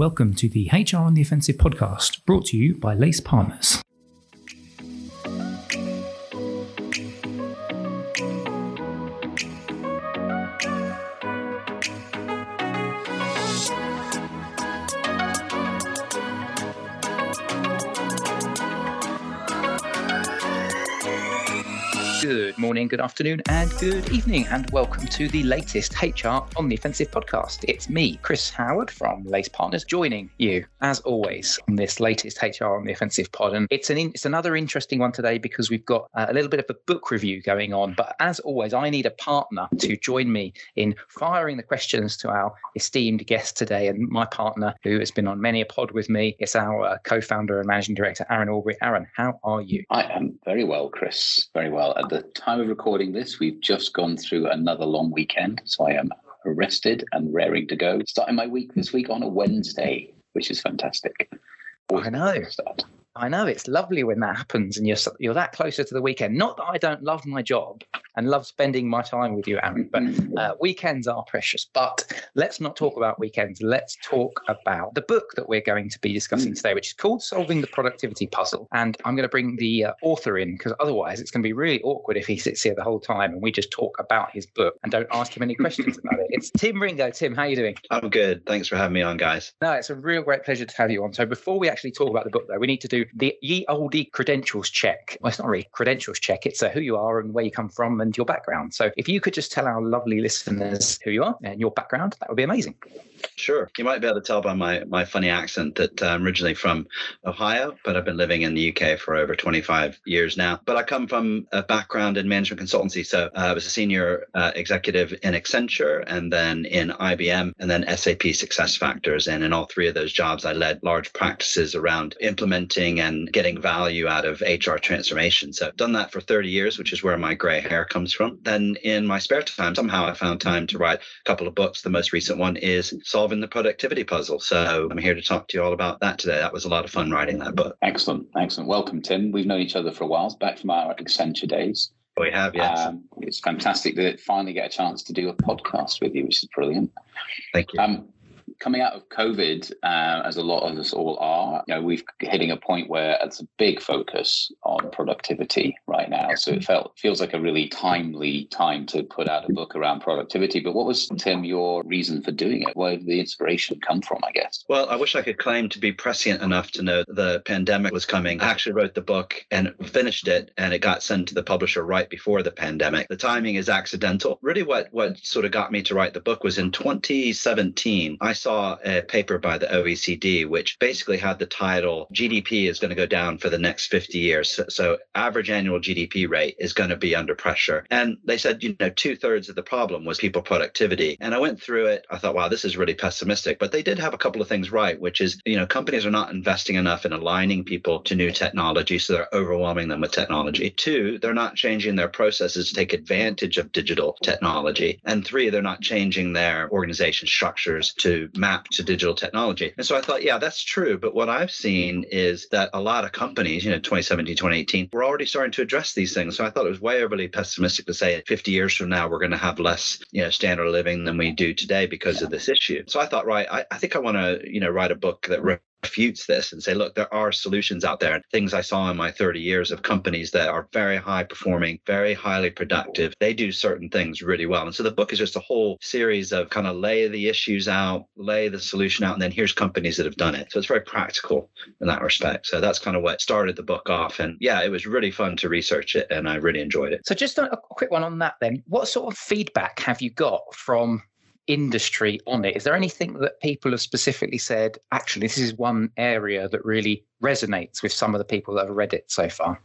Welcome to the HR on the Offensive podcast, brought to you by Lace Partners. Good morning, good afternoon, and good evening, and welcome to the latest HR on the Offensive podcast. It's me, Chris Howard from Lace Partners, joining you as always on this latest HR on the Offensive pod. And it's an in, it's another interesting one today because we've got uh, a little bit of a book review going on. But as always, I need a partner to join me in firing the questions to our esteemed guest today. And my partner, who has been on many a pod with me, is our uh, co-founder and managing director, Aaron Aubrey. Aaron, how are you? I am very well, Chris. Very well. At the time of recording this, we've just gone through another long weekend. So I am rested and raring to go. Starting my week this week on a Wednesday, which is fantastic. I know. Start. I know it's lovely when that happens and you're you're that closer to the weekend. Not that I don't love my job and love spending my time with you, Aaron, but uh, weekends are precious. But let's not talk about weekends. Let's talk about the book that we're going to be discussing today, which is called "Solving the Productivity Puzzle." And I'm going to bring the uh, author in because otherwise it's going to be really awkward if he sits here the whole time and we just talk about his book and don't ask him any questions about it. It's Tim Ringo. Tim, how are you doing? I'm good. Thanks for having me on, guys. No, it's a real great pleasure to have you on. So before we actually talk about the book, though, we need to do the ye olde credentials check. Well, it's not really credentials check. It's uh, who you are and where you come from and your background. So if you could just tell our lovely listeners who you are and your background, that would be amazing. Sure. You might be able to tell by my, my funny accent that I'm originally from Ohio, but I've been living in the UK for over 25 years now. But I come from a background in management consultancy. So uh, I was a senior uh, executive in Accenture and then in IBM and then SAP Success Factors. And in all three of those jobs, I led large practices around implementing and getting value out of HR transformation. So I've done that for 30 years, which is where my gray hair comes from. Then in my spare time, somehow I found time to write a couple of books. The most recent one is Solving the Productivity Puzzle. So I'm here to talk to you all about that today. That was a lot of fun writing that book. Excellent. Excellent. Welcome, Tim. We've known each other for a while, back from our Accenture days. We have, yes. Um, it's fantastic to finally get a chance to do a podcast with you, which is brilliant. Thank you. Um, coming out of COVID, uh, as a lot of us all are, you know, we've hitting a point where it's a big focus on productivity right now. So it felt feels like a really timely time to put out a book around productivity. But what was Tim your reason for doing it? Where did the inspiration come from? I guess. Well, I wish I could claim to be prescient enough to know the pandemic was coming. I actually wrote the book and finished it, and it got sent to the publisher right before the pandemic. The timing is accidental. Really, what what sort of got me to write the book was in 2017. I saw a paper by the OECD, which basically had the title GDP is going to go down for the next 50 years. So, so average annual GDP rate is going to be under pressure. And they said, you know, two thirds of the problem was people productivity. And I went through it. I thought, wow, this is really pessimistic. But they did have a couple of things right, which is, you know, companies are not investing enough in aligning people to new technology. So they're overwhelming them with technology. Two, they're not changing their processes to take advantage of digital technology. And three, they're not changing their organization structures to map to digital technology. And so I thought, yeah, that's true. But what I've seen is that a lot of companies, you know, 2017, 2018, we're already starting to address these things. So I thought it was way overly pessimistic to say 50 years from now, we're going to have less, you know, standard of living than we do today because of this issue. So I thought, right, I, I think I want to, you know, write a book that refutes this and say, look, there are solutions out there. Things I saw in my 30 years of companies that are very high performing, very highly productive. They do certain things really well. And so the book is just a whole series of kind of lay the issues out, lay the solution out, and then here's companies that have done it. So it's very practical in that respect. So that's kind of what started the book off. And yeah, it was really fun to research it and I really enjoyed it. So just a quick one on that then. What sort of feedback have you got from industry on it. Is there anything that people have specifically said, actually, this is one area that really resonates with some of the people that have read it so far?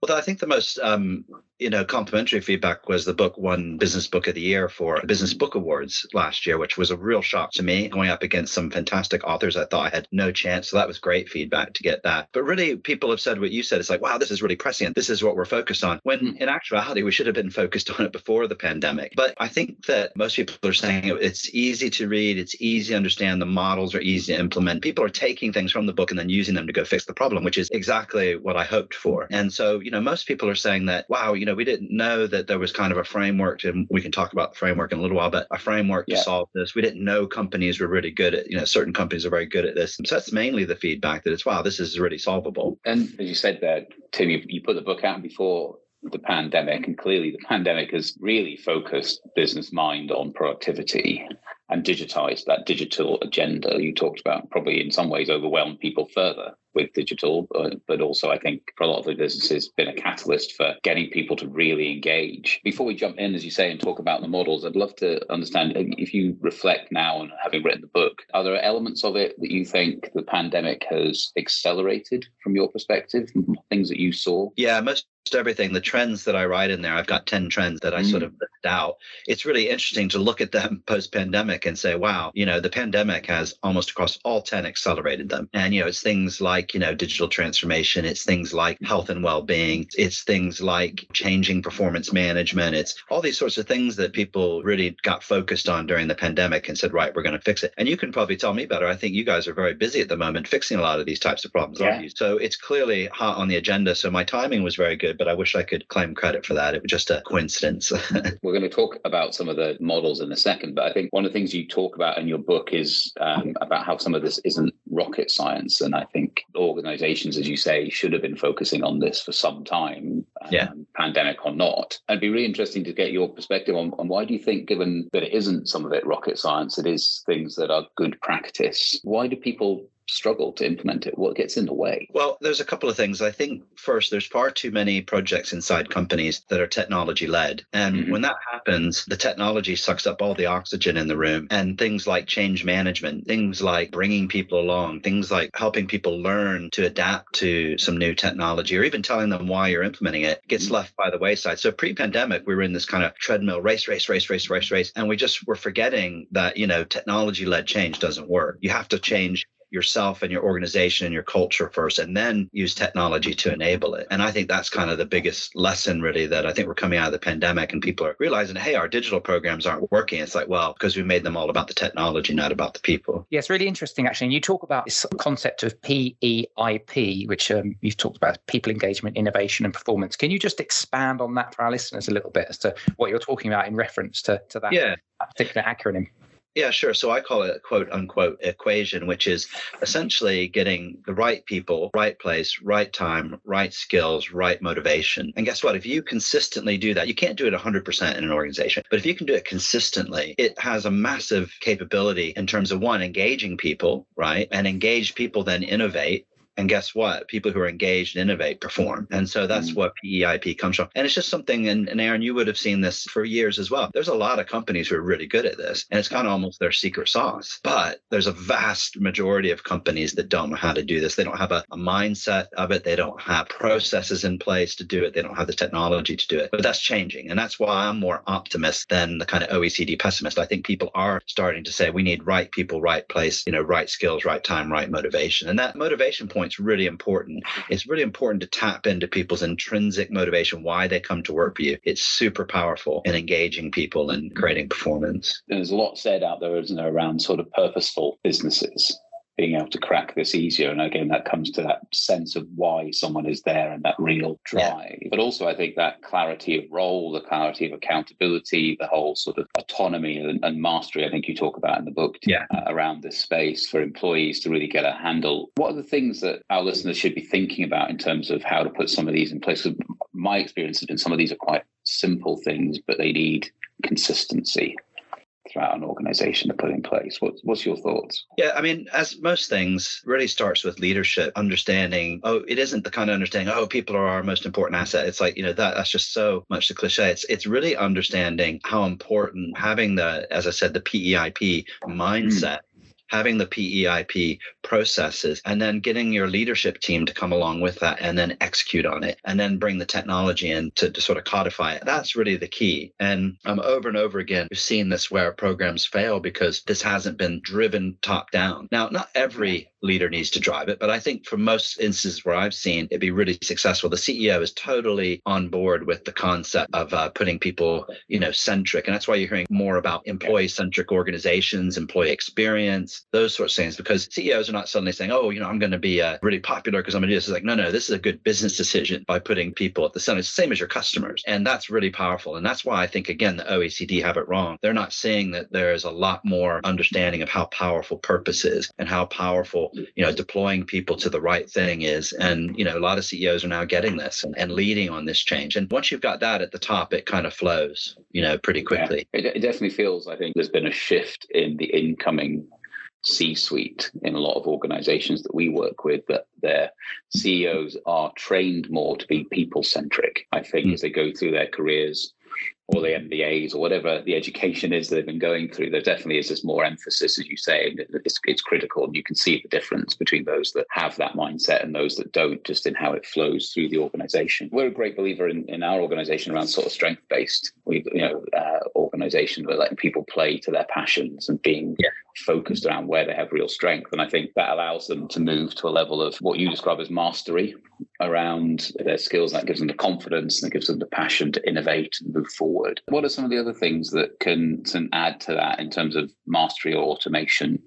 Well, I think the most um, you know complimentary feedback was the book won Business Book of the Year for Business Book Awards last year, which was a real shock to me. Going up against some fantastic authors, I thought I had no chance. So that was great feedback to get that. But really, people have said what you said. It's like, wow, this is really prescient. This is what we're focused on. When hmm. in actuality, we should have been focused on it before the pandemic. But I think that most people are saying it's easy to read, it's easy to understand. The models are easy to implement. People are taking things from the book and then using them to go fix the problem, which is exactly what I hoped for. And so, you know know, most people are saying that, wow, you know, know, we didn't know that there was kind of a framework, and we can talk about the framework in a little while, but a framework yeah. to solve this. We didn't know companies were really good at, you know, certain companies are very good at this. So that's mainly the feedback that it's, wow, this is really solvable. And as you said there, Tim, you, you put the book out before the pandemic, and clearly the pandemic has really focused business mind on productivity and digitized that digital agenda you talked about probably in some ways overwhelmed people further with digital but, but also i think for a lot of the businesses been a catalyst for getting people to really engage. Before we jump in as you say and talk about the models i'd love to understand if you reflect now on having written the book are there elements of it that you think the pandemic has accelerated from your perspective? Things that you saw? Yeah most everything. The trends that i write in there i've got 10 trends that i mm. sort of list out. It's really interesting to look at them post pandemic and say wow you know the pandemic has almost across all 10 accelerated them. And you know it's things like you know digital transformation it's things like health and well-being it's things like changing performance management it's all these sorts of things that people really got focused on during the pandemic and said right we're going to fix it and you can probably tell me better i think you guys are very busy at the moment fixing a lot of these types of problems yeah. aren't you so it's clearly hot on the agenda so my timing was very good but I wish I could claim credit for that. It was just a coincidence. We're going to talk about some of the models in a second, but I think one of the things you talk about in your book is um, about how some of this isn't rocket science. And I think organizations, as you say, should have been focusing on this for some time, um, pandemic or not. It'd be really interesting to get your perspective on, on why do you think, given that it isn't some of it rocket science, it is things that are good practice, why do people struggle to implement it? What gets in the way? Well, there's a couple of things. I think first, there's far too many projects inside companies that are technology led. And mm-hmm. when that happens, the technology sucks up all the oxygen in the room. And things like change management, things like bringing people along, things like helping people learn to adapt to some new technology, or even telling them why you're implementing it gets mm-hmm. left by the wayside. So pre pandemic, we were in this kind of treadmill race, race, race, race, race, race. And we just were forgetting that, you know, technology led change doesn't work. You have to change yourself and your organization and your culture first, and then use technology to enable it. And I think that's kind of the biggest lesson, really, that I think we're coming out of the pandemic and people are realizing, hey, our digital programs aren't working. It's like, well, because we made them all about the technology, not about the people. Yeah, it's really interesting, actually. And you talk about this concept of PEIP, which um, you've talked about people engagement, innovation, and performance. Can you just expand on that for our listeners a little bit as to what you're talking about in reference to, to that yeah. particular acronym? Yeah, sure. So I call it a quote unquote equation, which is essentially getting the right people, right place, right time, right skills, right motivation. And guess what? If you consistently do that, you can't do it 100% in an organization, but if you can do it consistently, it has a massive capability in terms of one, engaging people, right? And engaged people then innovate and guess what? People who are engaged and innovate perform. And so that's mm-hmm. what PEIP comes from. And it's just something, and, and Aaron, you would have seen this for years as well. There's a lot of companies who are really good at this, and it's kind of almost their secret sauce. But there's a vast majority of companies that don't know how to do this. They don't have a, a mindset of it, they don't have processes in place to do it, they don't have the technology to do it. But that's changing. And that's why I'm more optimist than the kind of OECD pessimist. I think people are starting to say we need right people, right place, you know, right skills, right time, right motivation. And that motivation point point's really important. It's really important to tap into people's intrinsic motivation, why they come to work for you. It's super powerful in engaging people and creating performance. There's a lot said out there, isn't there, around sort of purposeful businesses being able to crack this easier. And again, that comes to that sense of why someone is there and that real drive. Yeah. But also, I think that clarity of role, the clarity of accountability, the whole sort of autonomy and, and mastery, I think you talk about in the book yeah. uh, around this space for employees to really get a handle. What are the things that our listeners should be thinking about in terms of how to put some of these in place? My experience has been some of these are quite simple things, but they need consistency throughout an organization to put in place. What's, what's your thoughts? Yeah, I mean, as most things, really starts with leadership, understanding, oh, it isn't the kind of understanding, oh, people are our most important asset. It's like, you know, that that's just so much the cliche. It's it's really understanding how important having the, as I said, the PEIP mindset. Mm having the PEIP processes, and then getting your leadership team to come along with that and then execute on it, and then bring the technology in to, to sort of codify it. That's really the key. And um, over and over again, we've seen this where programs fail because this hasn't been driven top down. Now, not every leader needs to drive it. But I think for most instances where I've seen it be really successful, the CEO is totally on board with the concept of uh, putting people, you know, centric. And that's why you're hearing more about employee centric organizations, employee experience, those sorts of things, because CEOs are not suddenly saying, oh, you know, I'm going to be uh, really popular because I'm going to do this. It's like, no, no, this is a good business decision by putting people at the center. It's the same as your customers. And that's really powerful. And that's why I think, again, the OECD have it wrong. They're not seeing that there is a lot more understanding of how powerful purpose is and how powerful, you know, deploying people to the right thing is. And, you know, a lot of CEOs are now getting this and, and leading on this change. And once you've got that at the top, it kind of flows, you know, pretty quickly. Yeah. It, it definitely feels, I think, there's been a shift in the incoming C suite in a lot of organizations that we work with that their CEOs are trained more to be people centric. I think mm. as they go through their careers, or the MBAs or whatever the education is that they've been going through, there definitely is this more emphasis, as you say, it's, it's critical. And you can see the difference between those that have that mindset and those that don't, just in how it flows through the organization. We're a great believer in, in our organization around sort of strength based, we, you know, uh, organization where letting people play to their passions and being yeah. focused around where they have real strength. And I think that allows them to move to a level of what you describe as mastery around their skills. That gives them the confidence and it gives them the passion to innovate and move forward. What are some of the other things that can, can add to that in terms of mastery or automation?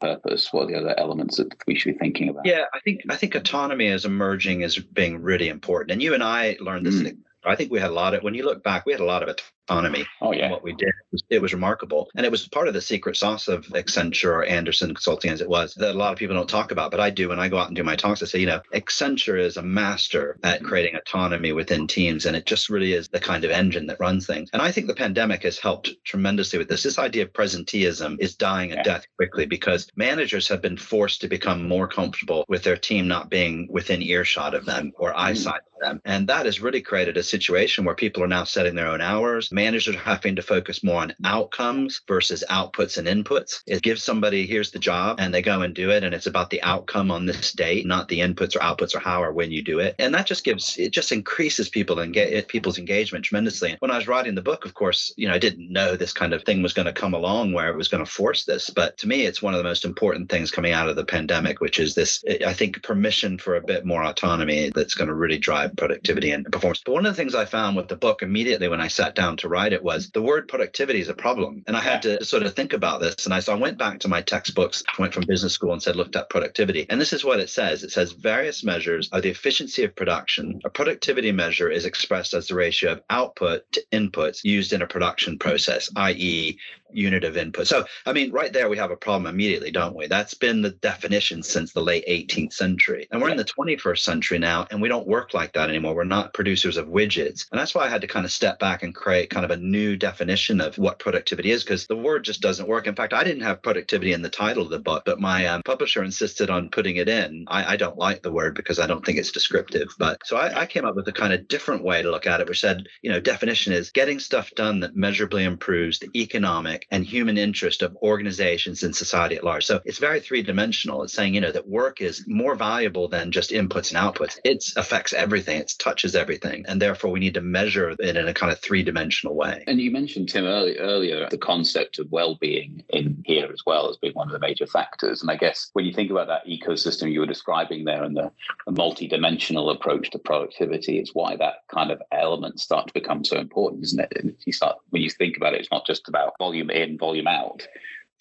purpose? What are the other elements that we should be thinking about? Yeah, I think I think autonomy is emerging as being really important. And you and I learned this. Mm. I think we had a lot of when you look back, we had a lot of autonomy. Oh yeah, what we did it was, it was, remarkable, and it was part of the secret sauce of Accenture or Andersen Consulting, as it was, that a lot of people don't talk about. But I do when I go out and do my talks. I say, you know, Accenture is a master at mm-hmm. creating autonomy within teams, and it just really is the kind of engine that runs things. And I think the pandemic has helped tremendously with this. This idea of presenteeism is dying a yeah. death quickly because managers have been forced to become more comfortable with their team not being within earshot of them or mm. eyesight of them, and that has really created a situation where people are now setting their own hours managers are having to focus more on outcomes versus outputs and inputs. It gives somebody, here's the job, and they go and do it. And it's about the outcome on this date, not the inputs or outputs or how or when you do it. And that just gives, it just increases people and get people's engagement tremendously. And when I was writing the book, of course, you know, I didn't know this kind of thing was going to come along where it was going to force this. But to me, it's one of the most important things coming out of the pandemic, which is this, I think, permission for a bit more autonomy that's going to really drive productivity and performance. But one of the things I found with the book immediately when I sat down to write it was the word productivity is a problem. And I had to sort of think about this. And I, so I went back to my textbooks, went from business school and said, looked at productivity. And this is what it says. It says various measures of the efficiency of production. A productivity measure is expressed as the ratio of output to inputs used in a production process, i.e., unit of input. So, I mean, right there we have a problem immediately, don't we? That's been the definition since the late 18th century. And we're in the 21st century now, and we don't work like that anymore. We're not producers of widgets. And that's why I had to kind of step back and create kind of a new definition of what productivity is, because the word just doesn't work. In fact, I didn't have productivity in the title of the book, but my um, publisher insisted on putting it in. I, I, don't like the word because I don't think it's descriptive. But so I, I came up with a kind of different way to look at it, which said, you know, definition is getting stuff done that measurably improves the economic and human interest of organizations and society at large. So it's very three dimensional. It's saying, you know, that work is more valuable than just inputs and outputs. It affects everything, it touches everything. And therefore, we need to measure it in a kind of three dimensional way. And you mentioned, Tim, earlier, earlier the concept of well being in here as well as being one of the major factors. And I guess when you think about that ecosystem you were describing there and the, the multi dimensional approach to productivity, it's why that kind of element start to become so important, isn't it? And you start, when you think about it, it's not just about volume in, volume out.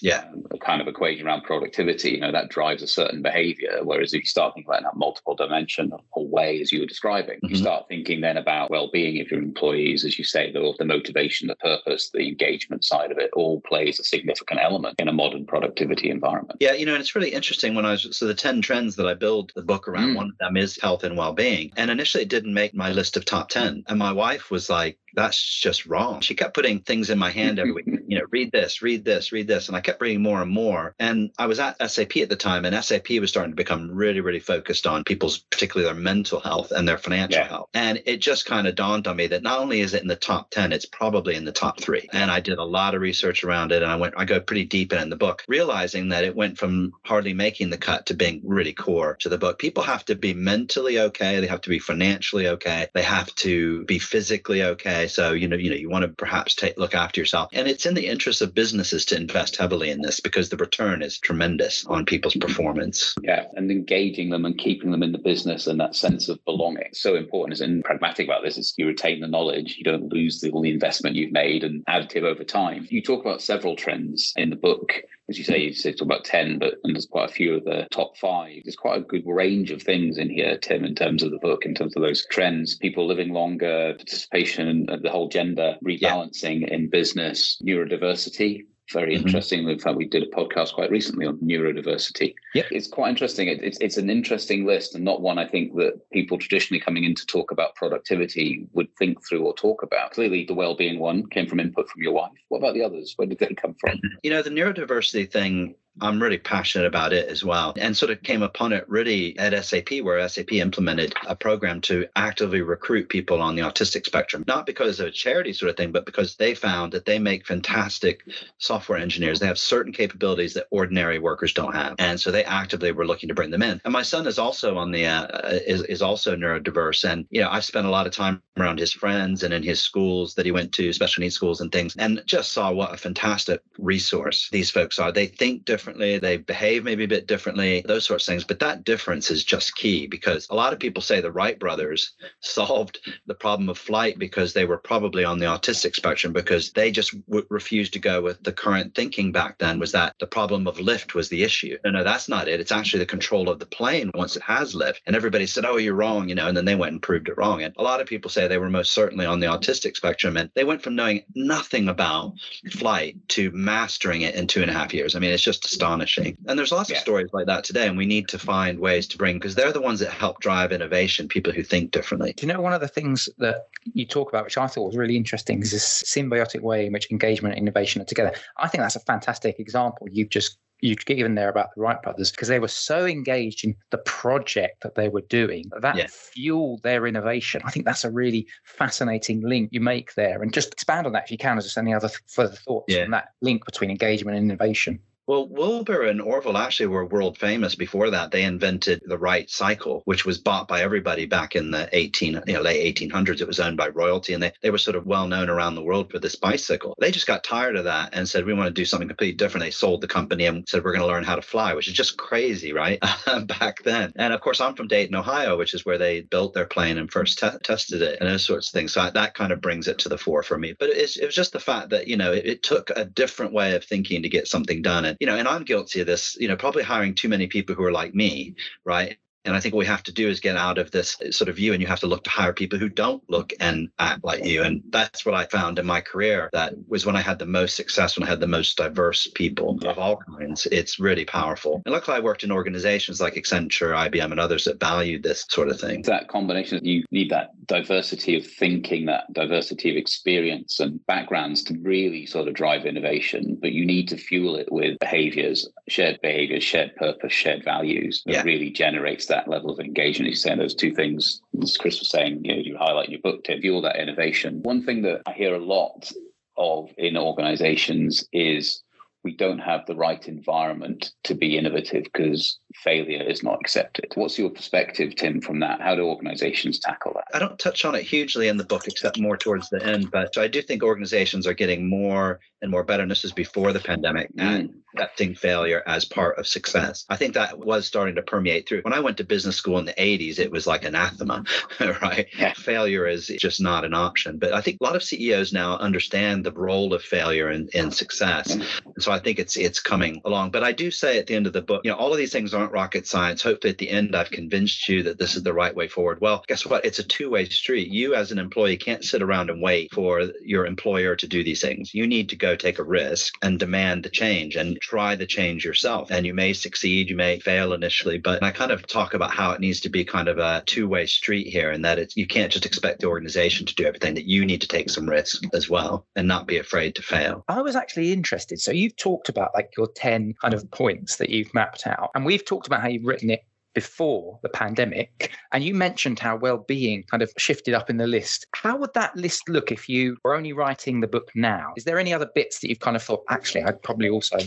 Yeah. A kind of equation around productivity you know that drives a certain behavior. Whereas if you start thinking about that multiple dimensional way as you were describing mm-hmm. you start thinking then about well-being of your employees as you say the, the motivation the purpose the engagement side of it all plays a significant element in a modern productivity environment. Yeah you know and it's really interesting when i was so the 10 trends that i build the book around mm. one of them is health and well-being. And initially it didn't make my list of top 10 and my wife was like that's just wrong. She kept putting things in my hand every week, you know, read this, read this, read this. And I kept reading more and more. And I was at SAP at the time, and SAP was starting to become really, really focused on people's, particularly their mental health and their financial yeah. health. And it just kind of dawned on me that not only is it in the top 10, it's probably in the top three. And I did a lot of research around it. And I went, I go pretty deep in, in the book, realizing that it went from hardly making the cut to being really core to the book. People have to be mentally okay. They have to be financially okay. They have to be physically okay day. So, you know, you know, you want to perhaps take look after yourself. And it's in the interest of businesses to invest heavily in this because the return is tremendous on people's performance. Yeah. And engaging them and keeping them in the business and that sense of belonging. So important is and pragmatic about this is you retain the knowledge, you don't lose the, all the investment you've made and additive over time. You talk about several trends in the book as you say, you talk about 10, but and there's quite a few of the top five. There's quite a good range of things in here, Tim, in terms of the book, in terms of those trends, people living longer, participation, the whole gender rebalancing yeah. in business, neurodiversity, very mm-hmm. interesting. In fact, we did a podcast quite recently on neurodiversity. Yeah, it's quite interesting. It, it's it's an interesting list, and not one I think that people traditionally coming in to talk about productivity would think through or talk about. Clearly, the well-being one came from input from your wife. What about the others? Where did they come from? You know, the neurodiversity thing I'm really passionate about it as well. And sort of came upon it really at SAP, where SAP implemented a program to actively recruit people on the autistic spectrum, not because of a charity sort of thing, but because they found that they make fantastic software engineers. They have certain capabilities that ordinary workers don't have. And so they actively were looking to bring them in. And my son is also on the, uh, is, is also neurodiverse. And, you know, I've spent a lot of time around his friends and in his schools that he went to, special needs schools and things, and just saw what a fantastic resource these folks are. They think different differently, they behave maybe a bit differently, those sorts of things. But that difference is just key because a lot of people say the Wright brothers solved the problem of flight because they were probably on the autistic spectrum because they just w- refused to go with the current thinking back then was that the problem of lift was the issue. No, no, that's not it. It's actually the control of the plane once it has lift. And everybody said, oh, you're wrong, you know, and then they went and proved it wrong. And a lot of people say they were most certainly on the autistic spectrum and they went from knowing nothing about flight to mastering it in two and a half years. I mean, it's just astonishing. And there's lots yeah. of stories like that today, and we need to find ways to bring because they're the ones that help drive innovation. People who think differently. Do you know one of the things that you talk about, which I thought was really interesting, is this symbiotic way in which engagement and innovation are together. I think that's a fantastic example. You've just you've given there about the Wright brothers because they were so engaged in the project that they were doing that yeah. fueled their innovation. I think that's a really fascinating link you make there. And just expand on that if you can, as just any other further thoughts yeah. on that link between engagement and innovation. Well, Wilbur and Orville actually were world famous before that. They invented the Wright cycle, which was bought by everybody back in the 18, you know, late 1800s. It was owned by royalty, and they, they were sort of well known around the world for this bicycle. They just got tired of that and said, we want to do something completely different. They sold the company and said, we're going to learn how to fly, which is just crazy, right? back then. And of course, I'm from Dayton, Ohio, which is where they built their plane and first te- tested it and those sorts of things. So that kind of brings it to the fore for me. But it was just the fact that, you know, it, it took a different way of thinking to get something done. And, you know, and I'm guilty of this, you know, probably hiring too many people who are like me, right? And I think what we have to do is get out of this sort of view, and you have to look to hire people who don't look and act like you. And that's what I found in my career. That was when I had the most success, when I had the most diverse people of all kinds. It's really powerful. And luckily, I worked in organizations like Accenture, IBM, and others that valued this sort of thing. That combination, you need that diversity of thinking, that diversity of experience and backgrounds to really sort of drive innovation. But you need to fuel it with behaviors, shared behaviors, shared purpose, shared values that yeah. really generates that level of engagement. He's saying those two things, as Chris was saying, you know, you highlight in your book to fuel that innovation. One thing that I hear a lot of in organizations is we don't have the right environment to be innovative because failure is not accepted. What's your perspective, Tim, from that? How do organizations tackle that? I don't touch on it hugely in the book, except more towards the end, but I do think organizations are getting more and more better. And this was before the pandemic mm. and accepting failure as part of success. I think that was starting to permeate through. When I went to business school in the 80s, it was like anathema, right? Yeah. Failure is just not an option. But I think a lot of CEOs now understand the role of failure in, in success. Mm. And so I think it's it's coming along. But I do say at the end of the book, you know, all of these things aren't rocket science. Hopefully at the end I've convinced you that this is the right way forward. Well, guess what? It's a two-way street. You as an employee can't sit around and wait for your employer to do these things. You need to go take a risk and demand the change and try the change yourself. And you may succeed, you may fail initially, but I kind of talk about how it needs to be kind of a two-way street here and that it's you can't just expect the organization to do everything, that you need to take some risk as well and not be afraid to fail. I was actually interested. So you've talked about like your 10 kind of points that you've mapped out. And we've talked about how you've written it before the pandemic. And you mentioned how well-being kind of shifted up in the list. How would that list look if you were only writing the book now? Is there any other bits that you've kind of thought, actually, I'd probably also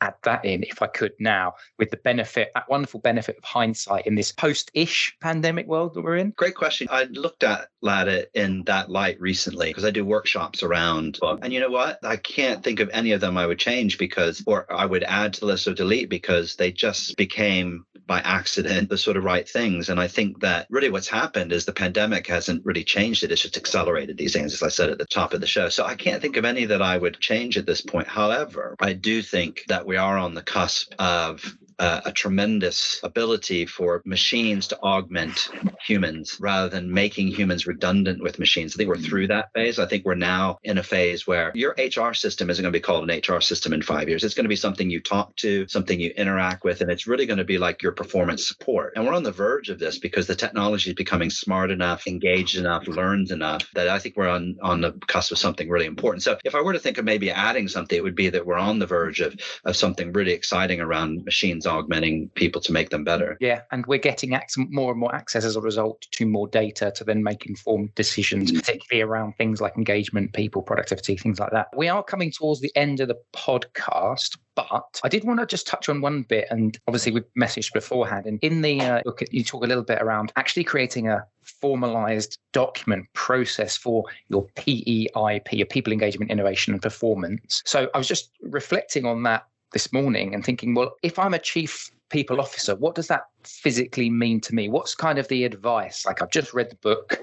add that in if I could now with the benefit, that wonderful benefit of hindsight in this post ish pandemic world that we're in? Great question. I looked at it in that light recently because I do workshops around book. And you know what? I can't think of any of them I would change because, or I would add to the list or delete because they just became by accident the sort of right things. And I think that really what's happened is the pandemic hasn't really changed it. It's just accelerated these things, as I said at the top of the show. So I can't think of any that I would change at this point. However, I do think that we are on the cusp of uh, a tremendous ability for machines to augment humans rather than making humans redundant with machines. I think we're through that phase. I think we're now in a phase where your HR system isn't going to be called an HR system in five years. It's going to be something you talk to, something you interact with, and it's really going to be like your performance support. And we're on the verge of this because the technology is becoming smart enough, engaged enough, learned enough that I think we're on, on the cusp of something really important. So if I were to think of maybe adding something, it would be that we're on the verge of, of something really exciting around machines augmenting people to make them better. Yeah, and we're getting more and more access as a result to more data to then make informed decisions, mm. particularly around things like engagement, people, productivity, things like that. We are coming towards the end of the podcast, but I did want to just touch on one bit, and obviously we messaged beforehand. And in the uh, book, you talk a little bit around actually creating a formalized document process for your PEIP, your people engagement, innovation, and performance. So I was just reflecting on that this morning and thinking, well, if I'm a chief people officer, what does that physically mean to me? What's kind of the advice? Like, I've just read the book.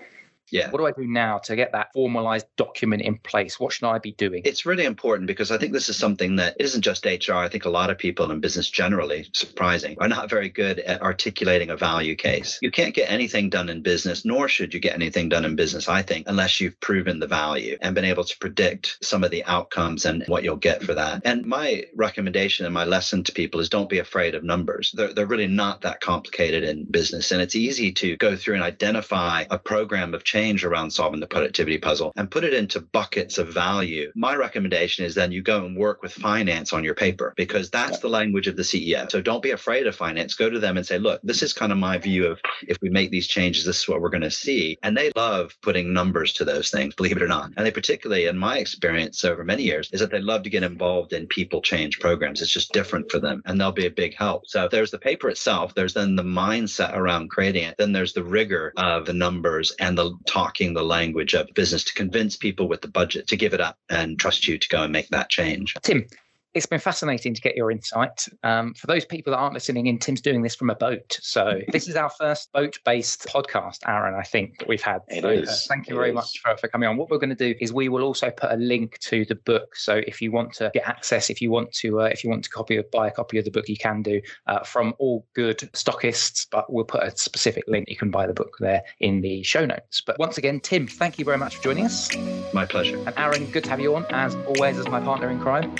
Yeah. What do I do now to get that formalized document in place? What should I be doing? It's really important because I think this is something that isn't just HR. I think a lot of people in business generally, surprising, are not very good at articulating a value case. You can't get anything done in business, nor should you get anything done in business, I think, unless you've proven the value and been able to predict some of the outcomes and what you'll get for that. And my recommendation and my lesson to people is don't be afraid of numbers. They're, they're really not that complicated in business. And it's easy to go through and identify a program of change change around solving the productivity puzzle and put it into buckets of value. My recommendation is then you go and work with finance on your paper because that's the language of the CEO. So don't be afraid of finance. Go to them and say, look, this is kind of my view of if we make these changes, this is what we're going to see. And they love putting numbers to those things, believe it or not. And they particularly, in my experience over many years, is that they love to get involved in people change programs. It's just different for them and they'll be a big help. So there's the paper itself, there's then the mindset around creating it, then there's the rigor of the numbers and the talking the language of business to convince people with the budget to give it up and trust you to go and make that change. Tim, it's been fascinating to get your insight. Um, for those people that aren't listening in, Tim's doing this from a boat. So this is our first boat-based podcast, Aaron, I think, that we've had. It so, is. Uh, thank you it very is. much for, for coming on. What we're going to do is we will also put a link to the book. So if you want to get access, if you want to, uh, if you want to copy or buy a copy of the book, you can do uh, from all good stockists. But we'll put a specific link. You can buy the book there in the show notes. But once again, Tim, thank you very much for joining us. My pleasure. And Aaron, good to have you on as always as my partner in crime.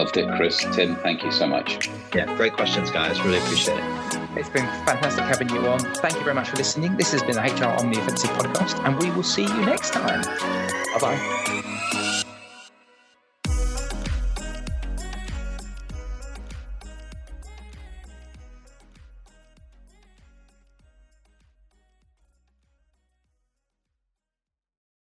Loved it, Chris. Tim, thank you so much. Yeah, great questions, guys. Really appreciate it. It's been fantastic having you on. Thank you very much for listening. This has been the HR on the Offensive podcast, and we will see you next time. Bye bye.